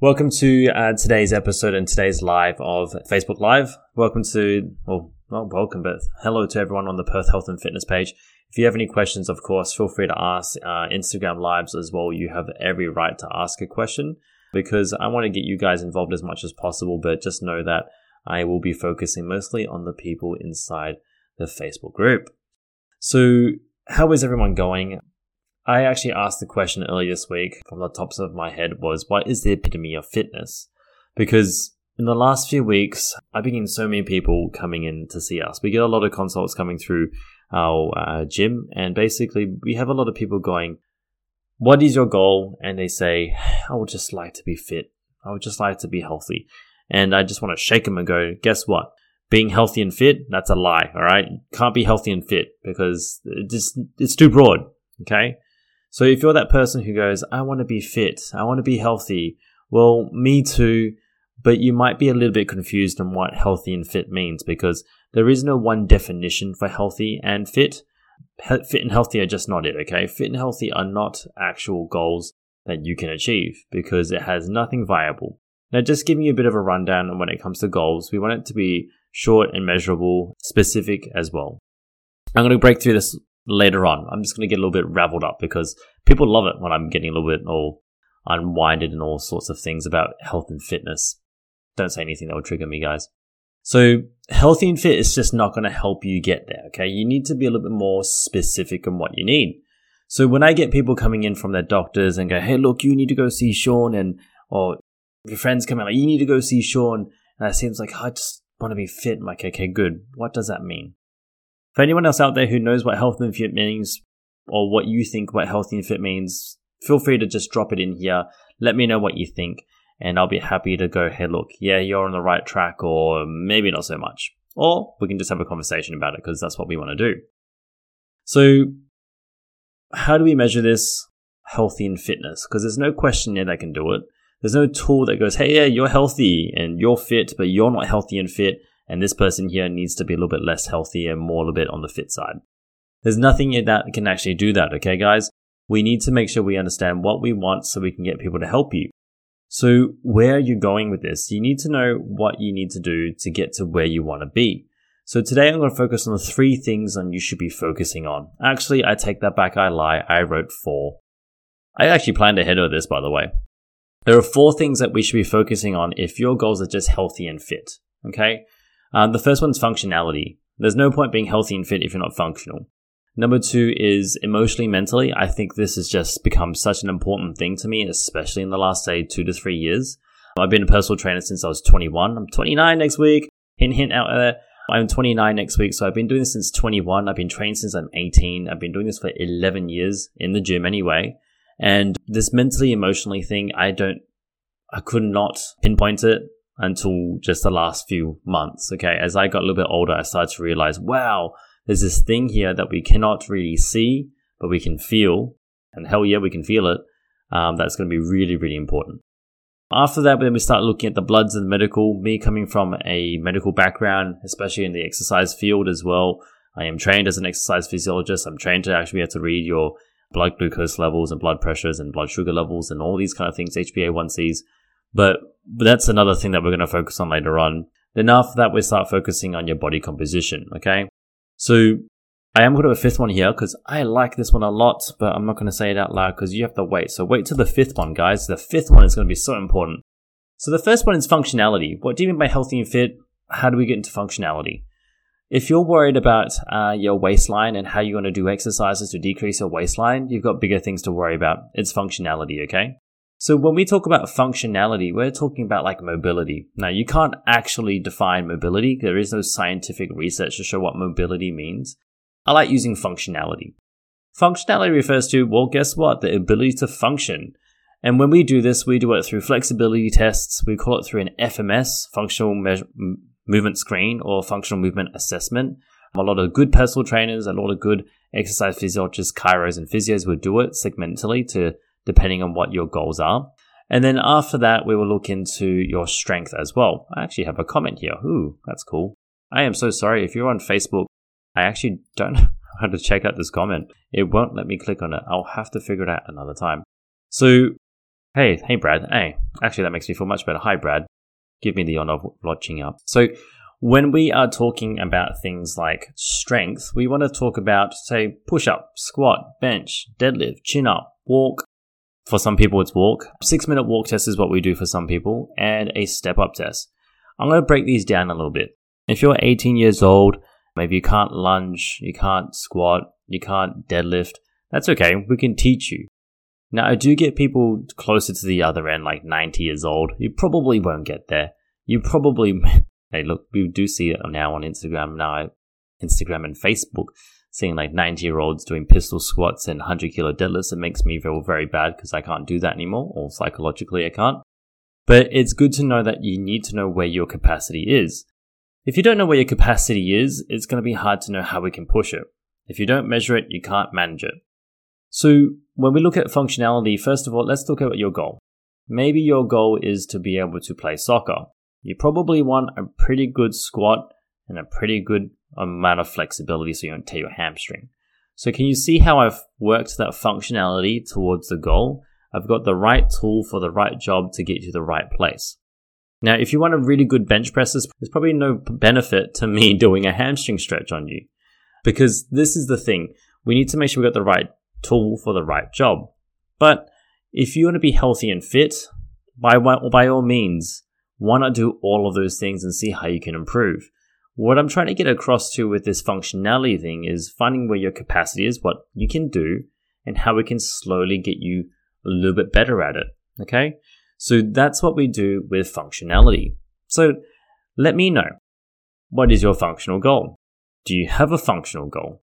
Welcome to uh, today's episode and today's live of Facebook Live. Welcome to, well, not welcome, but hello to everyone on the Perth Health and Fitness page. If you have any questions, of course, feel free to ask uh, Instagram Lives as well. You have every right to ask a question because I want to get you guys involved as much as possible, but just know that I will be focusing mostly on the people inside the Facebook group. So, how is everyone going? I actually asked the question earlier this week from the tops of my head was what is the epitome of fitness? Because in the last few weeks, I've been getting so many people coming in to see us. We get a lot of consults coming through our uh, gym, and basically, we have a lot of people going, What is your goal? And they say, I would just like to be fit. I would just like to be healthy. And I just want to shake them and go, Guess what? Being healthy and fit, that's a lie, all right? Can't be healthy and fit because it's, it's too broad, okay? So if you're that person who goes, I want to be fit, I want to be healthy, well, me too, but you might be a little bit confused on what healthy and fit means because there is no one definition for healthy and fit. Fit and healthy are just not it, okay? Fit and healthy are not actual goals that you can achieve because it has nothing viable. Now, just giving you a bit of a rundown on when it comes to goals, we want it to be short and measurable, specific as well. I'm going to break through this later on. I'm just going to get a little bit raveled up because people love it when I'm getting a little bit all unwinded and all sorts of things about health and fitness. Don't say anything that will trigger me, guys. So, healthy and fit is just not going to help you get there, okay? You need to be a little bit more specific on what you need. So, when I get people coming in from their doctors and go, hey, look, you need to go see Sean, and, or your friends come in, like, you need to go see Sean, and it seems like, oh, I just want to be fit. I'm like, okay, good. What does that mean? For anyone else out there who knows what health and fit means, or what you think what healthy and fit means, feel free to just drop it in here. Let me know what you think, and I'll be happy to go, hey, look, yeah, you're on the right track, or maybe not so much. Or we can just have a conversation about it because that's what we want to do. So, how do we measure this healthy and fitness? Because there's no questionnaire that can do it. There's no tool that goes, hey, yeah, you're healthy and you're fit, but you're not healthy and fit and this person here needs to be a little bit less healthy and more a little bit on the fit side. There's nothing that can actually do that, okay, guys? We need to make sure we understand what we want so we can get people to help you. So, where are you going with this? You need to know what you need to do to get to where you want to be. So, today I'm going to focus on the three things that you should be focusing on. Actually, I take that back, I lie. I wrote four. I actually planned ahead of this, by the way. There are four things that we should be focusing on if your goals are just healthy and fit. Okay? Um, the first one's functionality. There's no point being healthy and fit if you're not functional. Number two is emotionally, mentally. I think this has just become such an important thing to me, especially in the last, say, two to three years. I've been a personal trainer since I was 21. I'm 29 next week. Hint, hint out there. I'm 29 next week, so I've been doing this since 21. I've been trained since I'm 18. I've been doing this for 11 years in the gym anyway. And this mentally, emotionally thing, I don't, I could not pinpoint it until just the last few months. Okay. As I got a little bit older, I started to realize, wow, there's this thing here that we cannot really see, but we can feel. And hell yeah, we can feel it. Um, that's going to be really, really important. After that, then we start looking at the bloods and the medical. Me coming from a medical background, especially in the exercise field as well. I am trained as an exercise physiologist. I'm trained to actually be able to read your blood glucose levels and blood pressures and blood sugar levels and all these kind of things, HbA1cs. But, that's another thing that we're going to focus on later on. Then after that, we start focusing on your body composition. Okay. So I am going to have a fifth one here because I like this one a lot, but I'm not going to say it out loud because you have to wait. So wait till the fifth one, guys. The fifth one is going to be so important. So the first one is functionality. What do you mean by healthy and fit? How do we get into functionality? If you're worried about uh, your waistline and how you're going to do exercises to decrease your waistline, you've got bigger things to worry about. It's functionality, okay? So when we talk about functionality, we're talking about like mobility. Now, you can't actually define mobility. There is no scientific research to show what mobility means. I like using functionality. Functionality refers to, well, guess what? The ability to function. And when we do this, we do it through flexibility tests. We call it through an FMS, functional measure, movement screen or functional movement assessment. A lot of good personal trainers, a lot of good exercise physiologists, chiros, and physios would do it segmentally to depending on what your goals are. And then after that, we will look into your strength as well. I actually have a comment here. Ooh, that's cool. I am so sorry. If you're on Facebook, I actually don't know how to check out this comment. It won't let me click on it. I'll have to figure it out another time. So, Hey, hey, Brad. Hey, actually, that makes me feel much better. Hi, Brad. Give me the honor of watching up. So, when we are talking about things like strength, we want to talk about, say, push up, squat, bench, deadlift, chin up, walk. For some people, it's walk. Six minute walk test is what we do for some people, and a step up test. I'm going to break these down a little bit. If you're 18 years old, maybe you can't lunge, you can't squat, you can't deadlift, that's okay. We can teach you. Now, I do get people closer to the other end, like 90 years old. You probably won't get there. You probably Hey, look, we do see it now on Instagram now, Instagram and Facebook, seeing like 90 year olds doing pistol squats and 100 kilo deadlifts. It makes me feel very bad because I can't do that anymore, or psychologically I can't. But it's good to know that you need to know where your capacity is. If you don't know where your capacity is, it's going to be hard to know how we can push it. If you don't measure it, you can't manage it. So when we look at functionality, first of all, let's look at your goal. Maybe your goal is to be able to play soccer you probably want a pretty good squat and a pretty good amount of flexibility so you don't tear your hamstring. So can you see how I've worked that functionality towards the goal? I've got the right tool for the right job to get you to the right place. Now, if you want a really good bench press, there's probably no benefit to me doing a hamstring stretch on you. Because this is the thing. We need to make sure we got the right tool for the right job. But if you want to be healthy and fit, by, by all means, why not do all of those things and see how you can improve? What I'm trying to get across to with this functionality thing is finding where your capacity is, what you can do, and how we can slowly get you a little bit better at it. Okay? So that's what we do with functionality. So let me know what is your functional goal? Do you have a functional goal?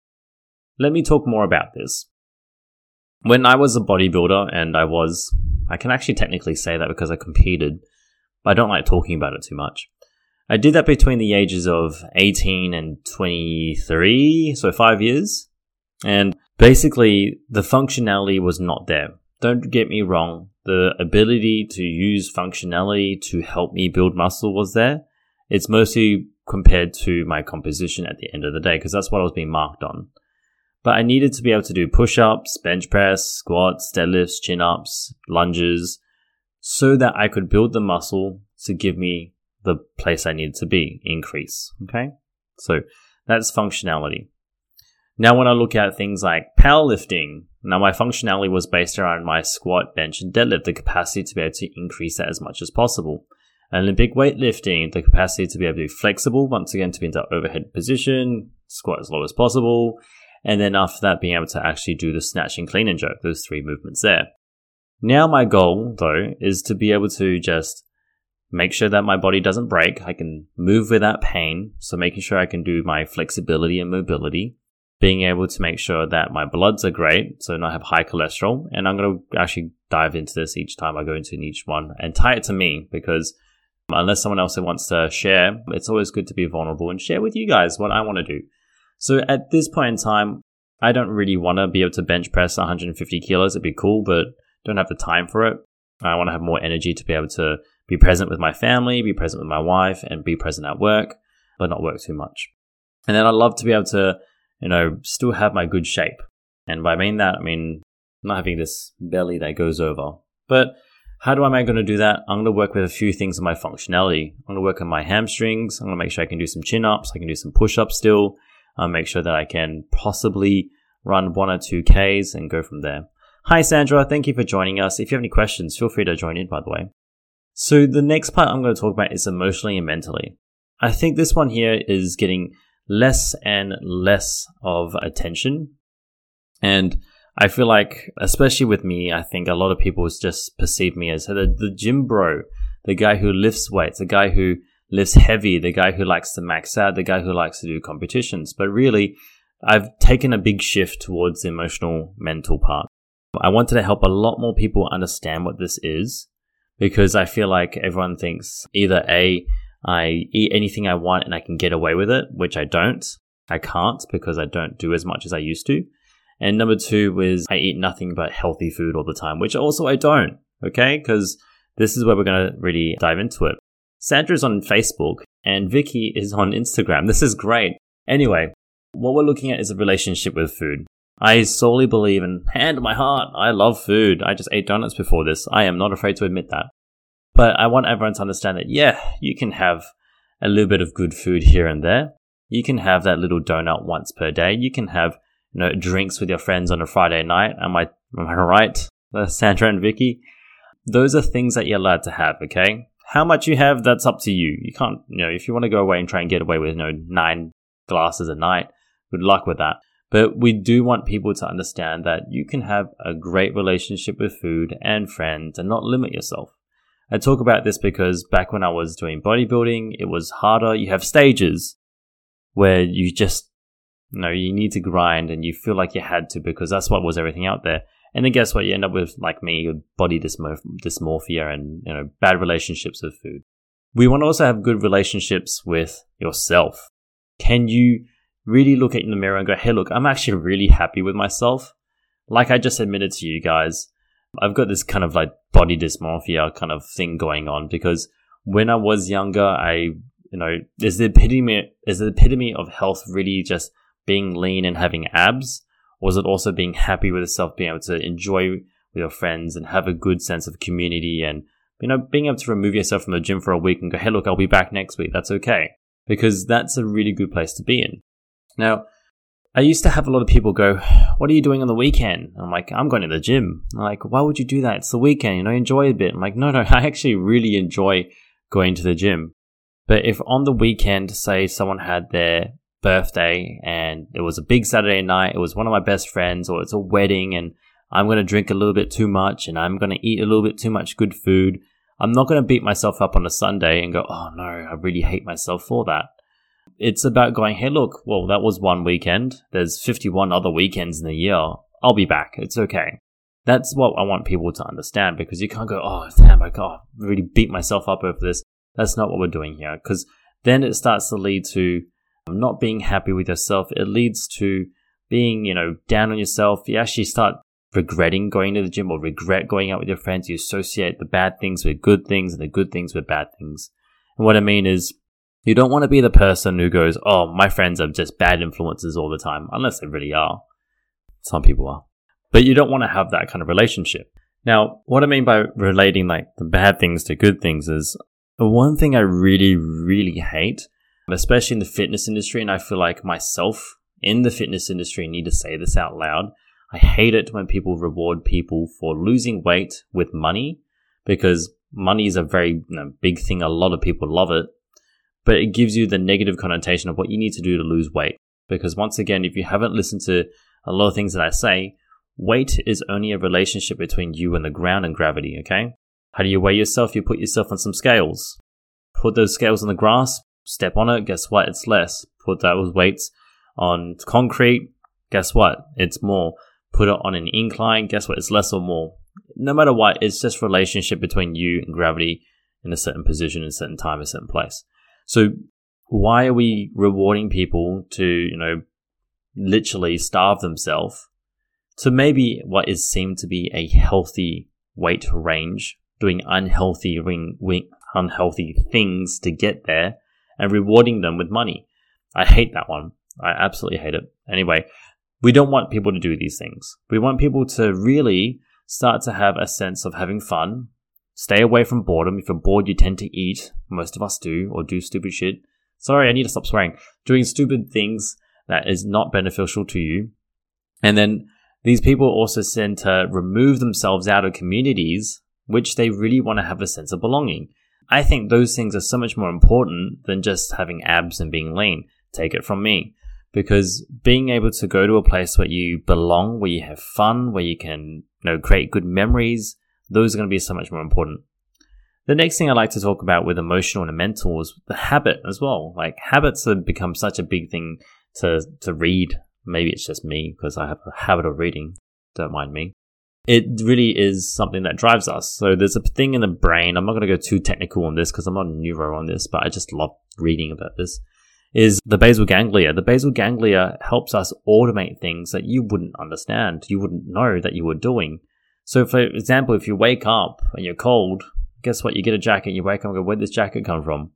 Let me talk more about this. When I was a bodybuilder, and I was, I can actually technically say that because I competed but I don't like talking about it too much. I did that between the ages of 18 and 23, so five years. And basically, the functionality was not there. Don't get me wrong, the ability to use functionality to help me build muscle was there. It's mostly compared to my composition at the end of the day, because that's what I was being marked on. But I needed to be able to do push ups, bench press, squats, deadlifts, chin ups, lunges, so that I could build the muscle to give me the place I needed to be, increase. Okay. So that's functionality. Now, when I look at things like powerlifting, now my functionality was based around my squat, bench, and deadlift, the capacity to be able to increase that as much as possible. Olympic weightlifting, the capacity to be able to be flexible, once again, to be in that overhead position, squat as low as possible. And then after that, being able to actually do the snatch and clean and jerk, those three movements there. Now my goal, though, is to be able to just make sure that my body doesn't break. I can move without pain. So making sure I can do my flexibility and mobility. Being able to make sure that my bloods are great, so not have high cholesterol. And I'm going to actually dive into this each time I go into each one and tie it to me because unless someone else wants to share, it's always good to be vulnerable and share with you guys what I want to do. So at this point in time, I don't really want to be able to bench press 150 kilos. It'd be cool, but don't have the time for it. I want to have more energy to be able to be present with my family, be present with my wife, and be present at work, but not work too much. And then I'd love to be able to, you know, still have my good shape. And by mean that, I mean not having this belly that goes over. But how do I am I going to do that? I'm going to work with a few things in my functionality. I'm going to work on my hamstrings. I'm going to make sure I can do some chin ups. I can do some push ups still. I'll make sure that I can possibly run one or two Ks and go from there. Hi, Sandra. Thank you for joining us. If you have any questions, feel free to join in, by the way. So, the next part I'm going to talk about is emotionally and mentally. I think this one here is getting less and less of attention. And I feel like, especially with me, I think a lot of people just perceive me as the, the gym bro, the guy who lifts weights, the guy who lifts heavy, the guy who likes to max out, the guy who likes to do competitions. But really, I've taken a big shift towards the emotional mental part. I wanted to help a lot more people understand what this is because I feel like everyone thinks either A, I eat anything I want and I can get away with it, which I don't. I can't because I don't do as much as I used to. And number two was I eat nothing but healthy food all the time, which also I don't. Okay. Because this is where we're going to really dive into it. Sandra's on Facebook and Vicky is on Instagram. This is great. Anyway, what we're looking at is a relationship with food. I solely believe and hand my heart, I love food. I just ate donuts before this. I am not afraid to admit that. But I want everyone to understand that, yeah, you can have a little bit of good food here and there. You can have that little donut once per day. You can have, you know, drinks with your friends on a Friday night. Am I, am I right, uh, Sandra and Vicky? Those are things that you're allowed to have, okay? How much you have, that's up to you. You can't, you know, if you want to go away and try and get away with, you know, nine glasses a night, good luck with that. But we do want people to understand that you can have a great relationship with food and friends and not limit yourself. I talk about this because back when I was doing bodybuilding, it was harder. You have stages where you just, you know, you need to grind and you feel like you had to because that's what was everything out there. And then guess what? You end up with, like me, body dysmorphia and, you know, bad relationships with food. We want to also have good relationships with yourself. Can you really look in the mirror and go, hey, look, I'm actually really happy with myself. Like I just admitted to you guys, I've got this kind of like body dysmorphia kind of thing going on because when I was younger, I, you know, is the epitome, is the epitome of health really just being lean and having abs? Or is it also being happy with yourself, being able to enjoy with your friends and have a good sense of community and, you know, being able to remove yourself from the gym for a week and go, hey, look, I'll be back next week. That's okay. Because that's a really good place to be in. Now, I used to have a lot of people go, What are you doing on the weekend? I'm like, I'm going to the gym. I'm like, why would you do that? It's the weekend, you know, enjoy a bit. I'm like, no, no, I actually really enjoy going to the gym. But if on the weekend, say someone had their birthday and it was a big Saturday night, it was one of my best friends, or it's a wedding and I'm going to drink a little bit too much and I'm going to eat a little bit too much good food, I'm not going to beat myself up on a Sunday and go, oh no, I really hate myself for that. It's about going, hey, look, well, that was one weekend. There's 51 other weekends in the year. I'll be back. It's okay. That's what I want people to understand because you can't go, oh, damn, I got really beat myself up over this. That's not what we're doing here because then it starts to lead to um, not being happy with yourself. It leads to being, you know, down on yourself. You actually start regretting going to the gym or regret going out with your friends. You associate the bad things with good things and the good things with bad things. And what I mean is, you don't want to be the person who goes, oh, my friends are just bad influences all the time, unless they really are. Some people are. But you don't want to have that kind of relationship. Now, what I mean by relating like the bad things to good things is one thing I really, really hate, especially in the fitness industry, and I feel like myself in the fitness industry need to say this out loud. I hate it when people reward people for losing weight with money because money is a very you know, big thing. A lot of people love it but it gives you the negative connotation of what you need to do to lose weight. Because once again, if you haven't listened to a lot of things that I say, weight is only a relationship between you and the ground and gravity, okay? How do you weigh yourself? You put yourself on some scales. Put those scales on the grass, step on it, guess what? It's less. Put those weights on concrete, guess what? It's more. Put it on an incline, guess what? It's less or more. No matter what, it's just relationship between you and gravity in a certain position, in a certain time, a certain place. So why are we rewarding people to, you know, literally starve themselves to maybe what is seen to be a healthy weight range, doing unhealthy ring, unhealthy things to get there and rewarding them with money. I hate that one. I absolutely hate it. Anyway, we don't want people to do these things. We want people to really start to have a sense of having fun, Stay away from boredom. If you're bored, you tend to eat. Most of us do, or do stupid shit. Sorry, I need to stop swearing. Doing stupid things that is not beneficial to you. And then these people also tend to remove themselves out of communities which they really want to have a sense of belonging. I think those things are so much more important than just having abs and being lean. Take it from me. Because being able to go to a place where you belong, where you have fun, where you can you know, create good memories, those are going to be so much more important. The next thing I like to talk about with emotional and mental is the habit as well. Like habits have become such a big thing to to read. Maybe it's just me because I have a habit of reading. Don't mind me. It really is something that drives us. So there's a thing in the brain. I'm not going to go too technical on this because I'm not a neuro on this, but I just love reading about this. Is the basal ganglia. The basal ganglia helps us automate things that you wouldn't understand, you wouldn't know that you were doing. So, for example, if you wake up and you're cold, guess what? You get a jacket, you wake up and go, where'd this jacket come from?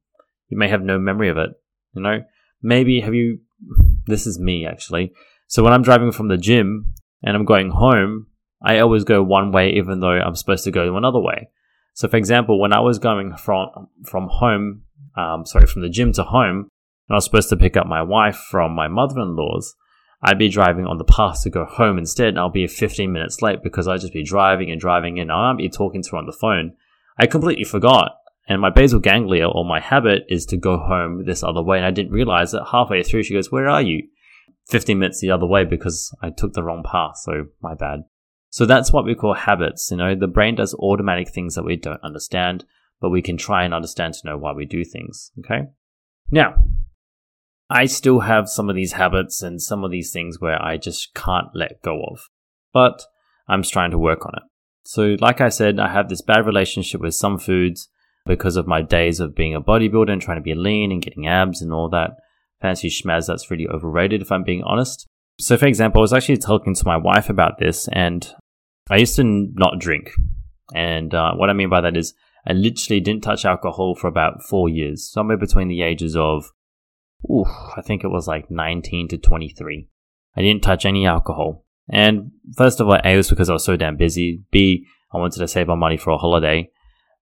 You may have no memory of it. You know, maybe have you, this is me actually. So when I'm driving from the gym and I'm going home, I always go one way even though I'm supposed to go another way. So for example, when I was going from from home, um, sorry, from the gym to home, and I was supposed to pick up my wife from my mother-in-law's, I'd be driving on the path to go home instead, and I'll be 15 minutes late because I'd just be driving and driving, and I'd be talking to her on the phone. I completely forgot, and my basal ganglia or my habit is to go home this other way, and I didn't realize that halfway through she goes, "Where are you?" 15 minutes the other way because I took the wrong path, so my bad. So that's what we call habits. You know, the brain does automatic things that we don't understand, but we can try and understand to know why we do things. Okay. Now, I still have some of these habits and some of these things where I just can't let go of, but I'm trying to work on it. So, like I said, I have this bad relationship with some foods because of my days of being a bodybuilder and trying to be lean and getting abs and all that fancy schmaz that's really overrated, if I'm being honest. So, for example, I was actually talking to my wife about this, and I used to not drink. And uh, what I mean by that is I literally didn't touch alcohol for about four years, somewhere between the ages of, ooh, I think it was like 19 to 23. I didn't touch any alcohol. And first of all, A was because I was so damn busy. B, I wanted to save my money for a holiday.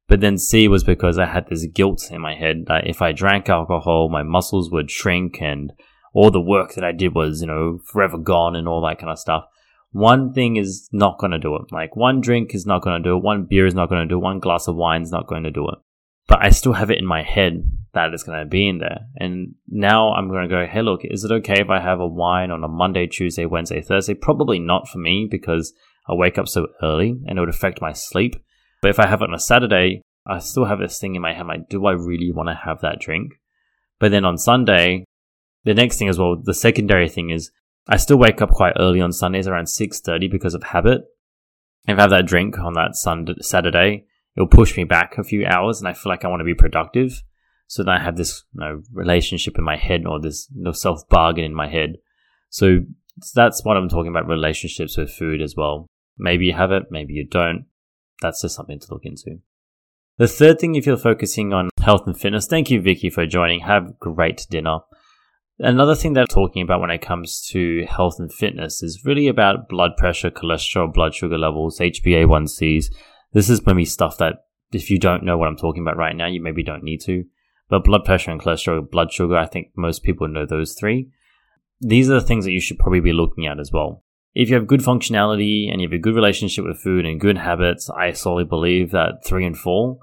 But then C was because I had this guilt in my head that if I drank alcohol, my muscles would shrink and all the work that I did was, you know, forever gone and all that kind of stuff one thing is not going to do it. Like one drink is not going to do it. One beer is not going to do it. One glass of wine is not going to do it. But I still have it in my head that it's going to be in there. And now I'm going to go, hey, look, is it okay if I have a wine on a Monday, Tuesday, Wednesday, Thursday? Probably not for me because I wake up so early and it would affect my sleep. But if I have it on a Saturday, I still have this thing in my head like, do I really want to have that drink? But then on Sunday, the next thing as well, the secondary thing is I still wake up quite early on Sundays around 6.30 because of habit. If I have that drink on that Sunday, Saturday, it'll push me back a few hours and I feel like I want to be productive. So then I have this you know, relationship in my head or this you know, self bargain in my head. So that's what I'm talking about relationships with food as well. Maybe you have it, maybe you don't. That's just something to look into. The third thing, if you're focusing on health and fitness, thank you, Vicky, for joining. Have great dinner. Another thing that I'm talking about when it comes to health and fitness is really about blood pressure, cholesterol, blood sugar levels, HbA1cs. This is maybe stuff that if you don't know what I'm talking about right now, you maybe don't need to. But blood pressure and cholesterol, blood sugar, I think most people know those three. These are the things that you should probably be looking at as well. If you have good functionality and you have a good relationship with food and good habits, I solely believe that three and four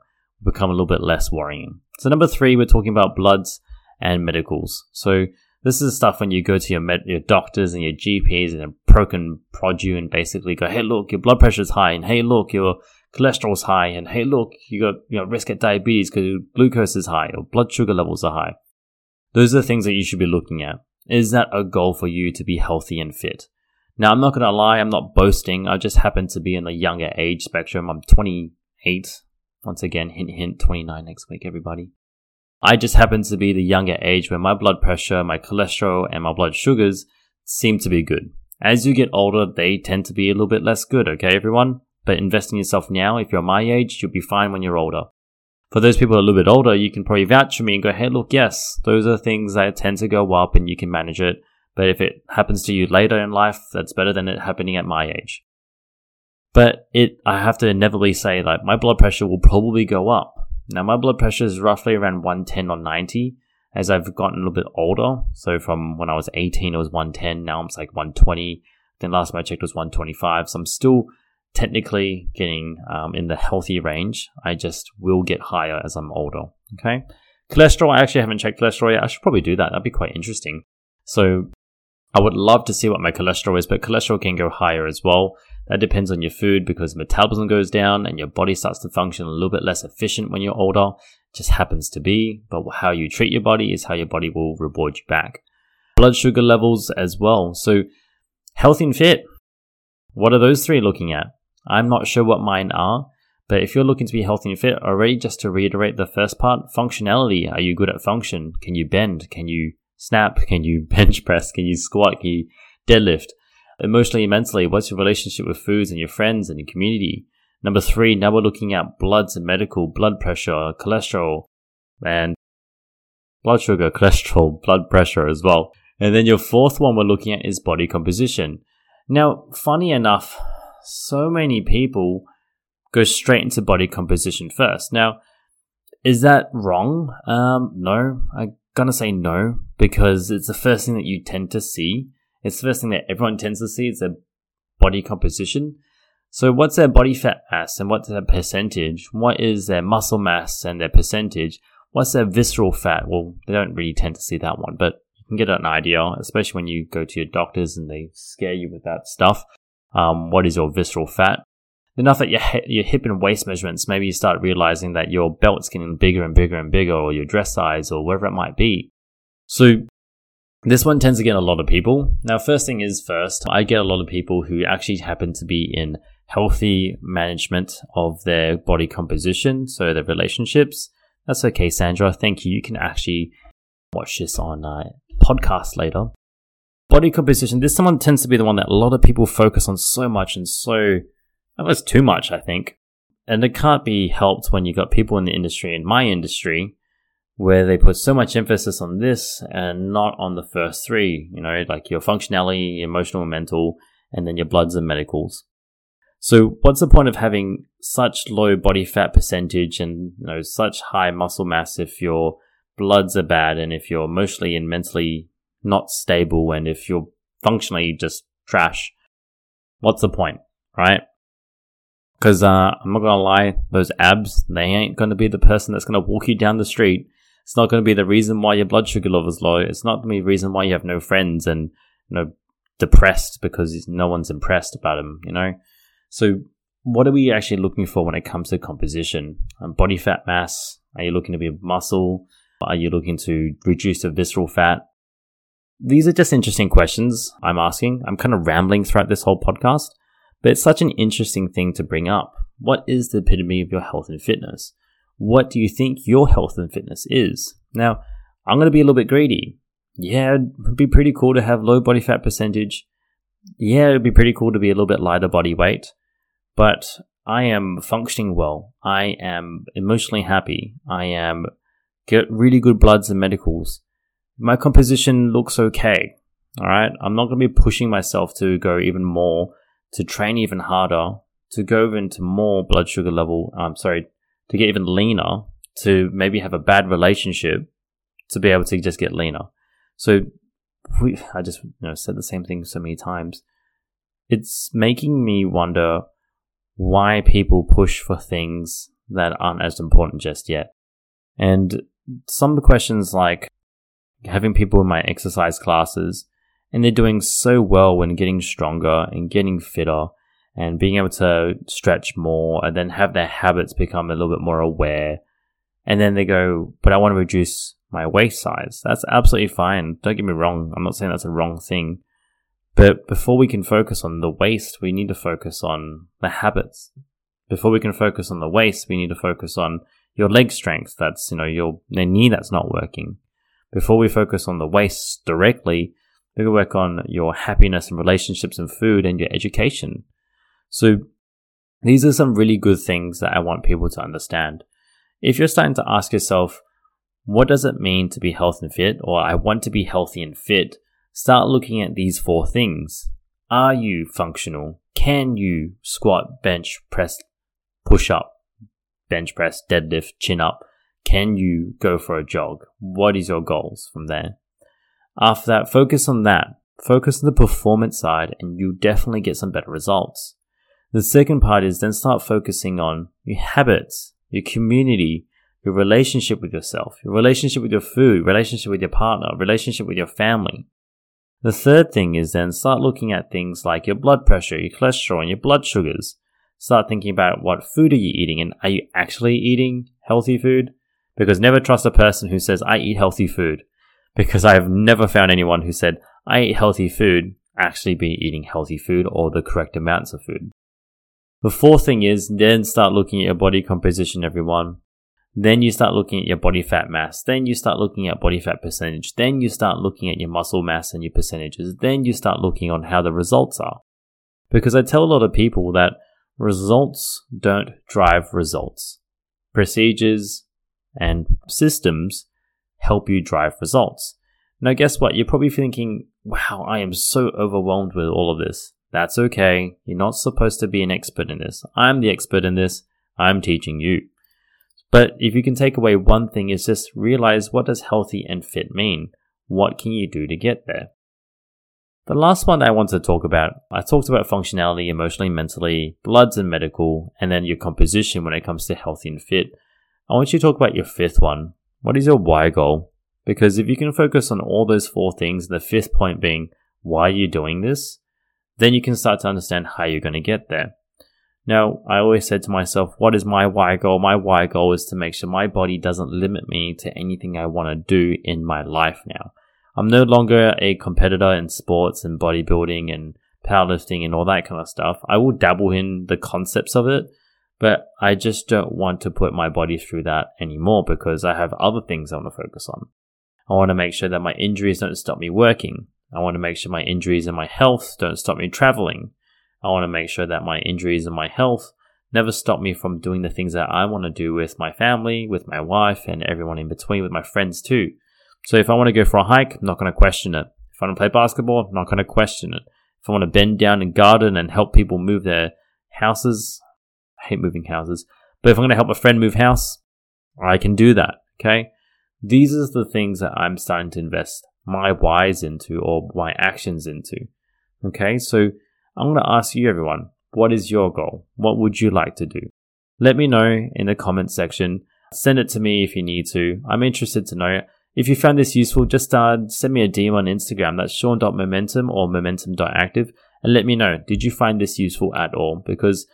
become a little bit less worrying. So number three, we're talking about bloods and medicals. So this is stuff when you go to your med- your doctors and your GPs and a broken prod you and basically go, hey, look, your blood pressure is high, and hey, look, your cholesterol is high, and hey, look, you got you know risk at diabetes because glucose is high or blood sugar levels are high. Those are the things that you should be looking at. Is that a goal for you to be healthy and fit? Now, I'm not going to lie, I'm not boasting. I just happen to be in the younger age spectrum. I'm 28. Once again, hint, hint, 29 next week, everybody. I just happen to be the younger age where my blood pressure, my cholesterol, and my blood sugars seem to be good. As you get older, they tend to be a little bit less good, okay, everyone? But invest in yourself now. If you're my age, you'll be fine when you're older. For those people a little bit older, you can probably vouch for me and go, hey, look, yes, those are things that tend to go up and you can manage it. But if it happens to you later in life, that's better than it happening at my age. But it, I have to inevitably say that my blood pressure will probably go up now, my blood pressure is roughly around 110 or 90 as I've gotten a little bit older. So, from when I was 18, it was 110. Now it's like 120. Then, last time I checked, was 125. So, I'm still technically getting um, in the healthy range. I just will get higher as I'm older. Okay. Cholesterol, I actually haven't checked cholesterol yet. I should probably do that. That'd be quite interesting. So, I would love to see what my cholesterol is, but cholesterol can go higher as well. That depends on your food because metabolism goes down and your body starts to function a little bit less efficient when you're older. It just happens to be, but how you treat your body is how your body will reward you back. Blood sugar levels as well. So, healthy and fit. What are those three looking at? I'm not sure what mine are, but if you're looking to be healthy and fit, already just to reiterate the first part, functionality. Are you good at function? Can you bend? Can you snap? Can you bench press? Can you squat? Can you deadlift? Emotionally and mentally, what's your relationship with foods and your friends and your community? Number three, now we're looking at bloods and medical, blood pressure, cholesterol, and blood sugar, cholesterol, blood pressure as well. And then your fourth one we're looking at is body composition. Now, funny enough, so many people go straight into body composition first. Now, is that wrong? Um, no, I'm gonna say no because it's the first thing that you tend to see. It's the first thing that everyone tends to see. It's their body composition. So, what's their body fat mass and what's their percentage? What is their muscle mass and their percentage? What's their visceral fat? Well, they don't really tend to see that one, but you can get an idea, especially when you go to your doctors and they scare you with that stuff. Um, what is your visceral fat? Enough that your, your hip and waist measurements, maybe you start realizing that your belt's getting bigger and bigger and bigger, or your dress size, or whatever it might be. So this one tends to get a lot of people. Now, first thing is first, I get a lot of people who actually happen to be in healthy management of their body composition, so their relationships. That's okay, Sandra. Thank you. You can actually watch this on uh, podcast later. Body composition. This one tends to be the one that a lot of people focus on so much and so, almost too much, I think. And it can't be helped when you've got people in the industry, in my industry, where they put so much emphasis on this and not on the first three, you know, like your functionality, emotional, mental, and then your bloods and medicals. So what's the point of having such low body fat percentage and you know such high muscle mass if you're bloods are bad and if you're emotionally and mentally not stable and if you're functionally just trash, what's the point, right? Because uh, I'm not gonna lie, those abs they ain't gonna be the person that's gonna walk you down the street. It's not gonna be the reason why your blood sugar level is low. It's not gonna be the reason why you have no friends and you know depressed because no one's impressed about them. You know, so what are we actually looking for when it comes to composition? Um, body fat mass. Are you looking to be a muscle? Are you looking to reduce the visceral fat? These are just interesting questions I'm asking. I'm kind of rambling throughout this whole podcast, but it's such an interesting thing to bring up. What is the epitome of your health and fitness? What do you think your health and fitness is? Now, I'm going to be a little bit greedy. Yeah, it'd be pretty cool to have low body fat percentage. Yeah, it'd be pretty cool to be a little bit lighter body weight. But I am functioning well. I am emotionally happy. I am get really good bloods and medicals. My composition looks okay. All right. I'm not going to be pushing myself to go even more, to train even harder, to go into more blood sugar level. I'm sorry, to get even leaner, to maybe have a bad relationship, to be able to just get leaner. So we, I just you know said the same thing so many times. It's making me wonder why people push for things that aren't as important just yet. And some questions like having people in my exercise classes and they're doing so well when getting stronger and getting fitter and being able to stretch more and then have their habits become a little bit more aware. And then they go, but I want to reduce my waist size. That's absolutely fine. Don't get me wrong. I'm not saying that's a wrong thing. But before we can focus on the waist, we need to focus on the habits. Before we can focus on the waist, we need to focus on your leg strength that's you know your, your knee that's not working before we focus on the waist directly we can work on your happiness and relationships and food and your education. So these are some really good things that i want people to understand. If you're starting to ask yourself what does it mean to be healthy and fit? or i want to be healthy and fit start looking at these four things. Are you functional? Can you squat bench press push up bench press, deadlift, chin up? Can you go for a jog? What is your goals from there? After that, focus on that. Focus on the performance side and you'll definitely get some better results. The second part is then start focusing on your habits, your community, your relationship with yourself, your relationship with your food, relationship with your partner, relationship with your family. The third thing is then start looking at things like your blood pressure, your cholesterol, and your blood sugars start thinking about what food are you eating and are you actually eating healthy food? Because never trust a person who says, I eat healthy food. Because I have never found anyone who said, I eat healthy food, actually be eating healthy food or the correct amounts of food. The fourth thing is then start looking at your body composition, everyone. Then you start looking at your body fat mass. Then you start looking at body fat percentage. Then you start looking at your muscle mass and your percentages. Then you start looking on how the results are. Because I tell a lot of people that Results don't drive results. Procedures and systems help you drive results. Now, guess what? You're probably thinking, wow, I am so overwhelmed with all of this. That's okay. You're not supposed to be an expert in this. I'm the expert in this. I'm teaching you. But if you can take away one thing is just realize what does healthy and fit mean? What can you do to get there? The last one I want to talk about, I talked about functionality, emotionally, mentally, bloods and medical, and then your composition when it comes to healthy and fit. I want you to talk about your fifth one. What is your why goal? Because if you can focus on all those four things, the fifth point being why you're doing this, then you can start to understand how you're going to get there. Now, I always said to myself, what is my why goal? My why goal is to make sure my body doesn't limit me to anything I want to do in my life now. I'm no longer a competitor in sports and bodybuilding and powerlifting and all that kind of stuff. I will dabble in the concepts of it, but I just don't want to put my body through that anymore because I have other things I want to focus on. I want to make sure that my injuries don't stop me working. I want to make sure my injuries and my health don't stop me traveling. I want to make sure that my injuries and my health never stop me from doing the things that I want to do with my family, with my wife, and everyone in between, with my friends too. So if I want to go for a hike, I'm not going to question it. If I want to play basketball, I'm not going to question it. If I want to bend down and garden and help people move their houses, I hate moving houses, but if I'm going to help a friend move house, I can do that. Okay. These are the things that I'm starting to invest my whys into or my actions into. Okay. So I'm going to ask you, everyone, what is your goal? What would you like to do? Let me know in the comment section. Send it to me if you need to. I'm interested to know. If you found this useful, just uh, send me a DM on Instagram. That's sean.momentum or momentum.active and let me know. Did you find this useful at all? Because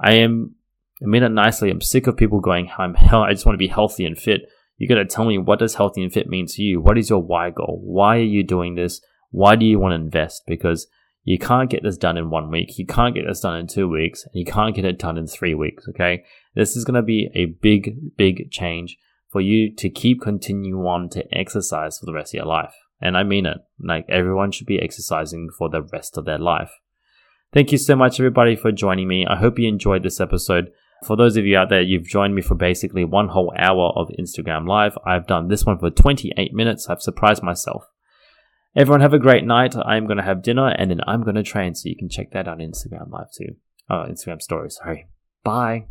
I am, I mean it nicely. I'm sick of people going, I'm hell, I just want to be healthy and fit. You got to tell me what does healthy and fit mean to you? What is your why goal? Why are you doing this? Why do you want to invest? Because you can't get this done in one week. You can't get this done in two weeks. And you can't get it done in three weeks. Okay. This is going to be a big, big change for you to keep continuing on to exercise for the rest of your life. And I mean it. Like everyone should be exercising for the rest of their life. Thank you so much, everybody, for joining me. I hope you enjoyed this episode. For those of you out there, you've joined me for basically one whole hour of Instagram Live. I've done this one for 28 minutes. I've surprised myself. Everyone have a great night. I'm going to have dinner and then I'm going to train. So you can check that out on Instagram Live too. Oh, Instagram story. Sorry. Bye.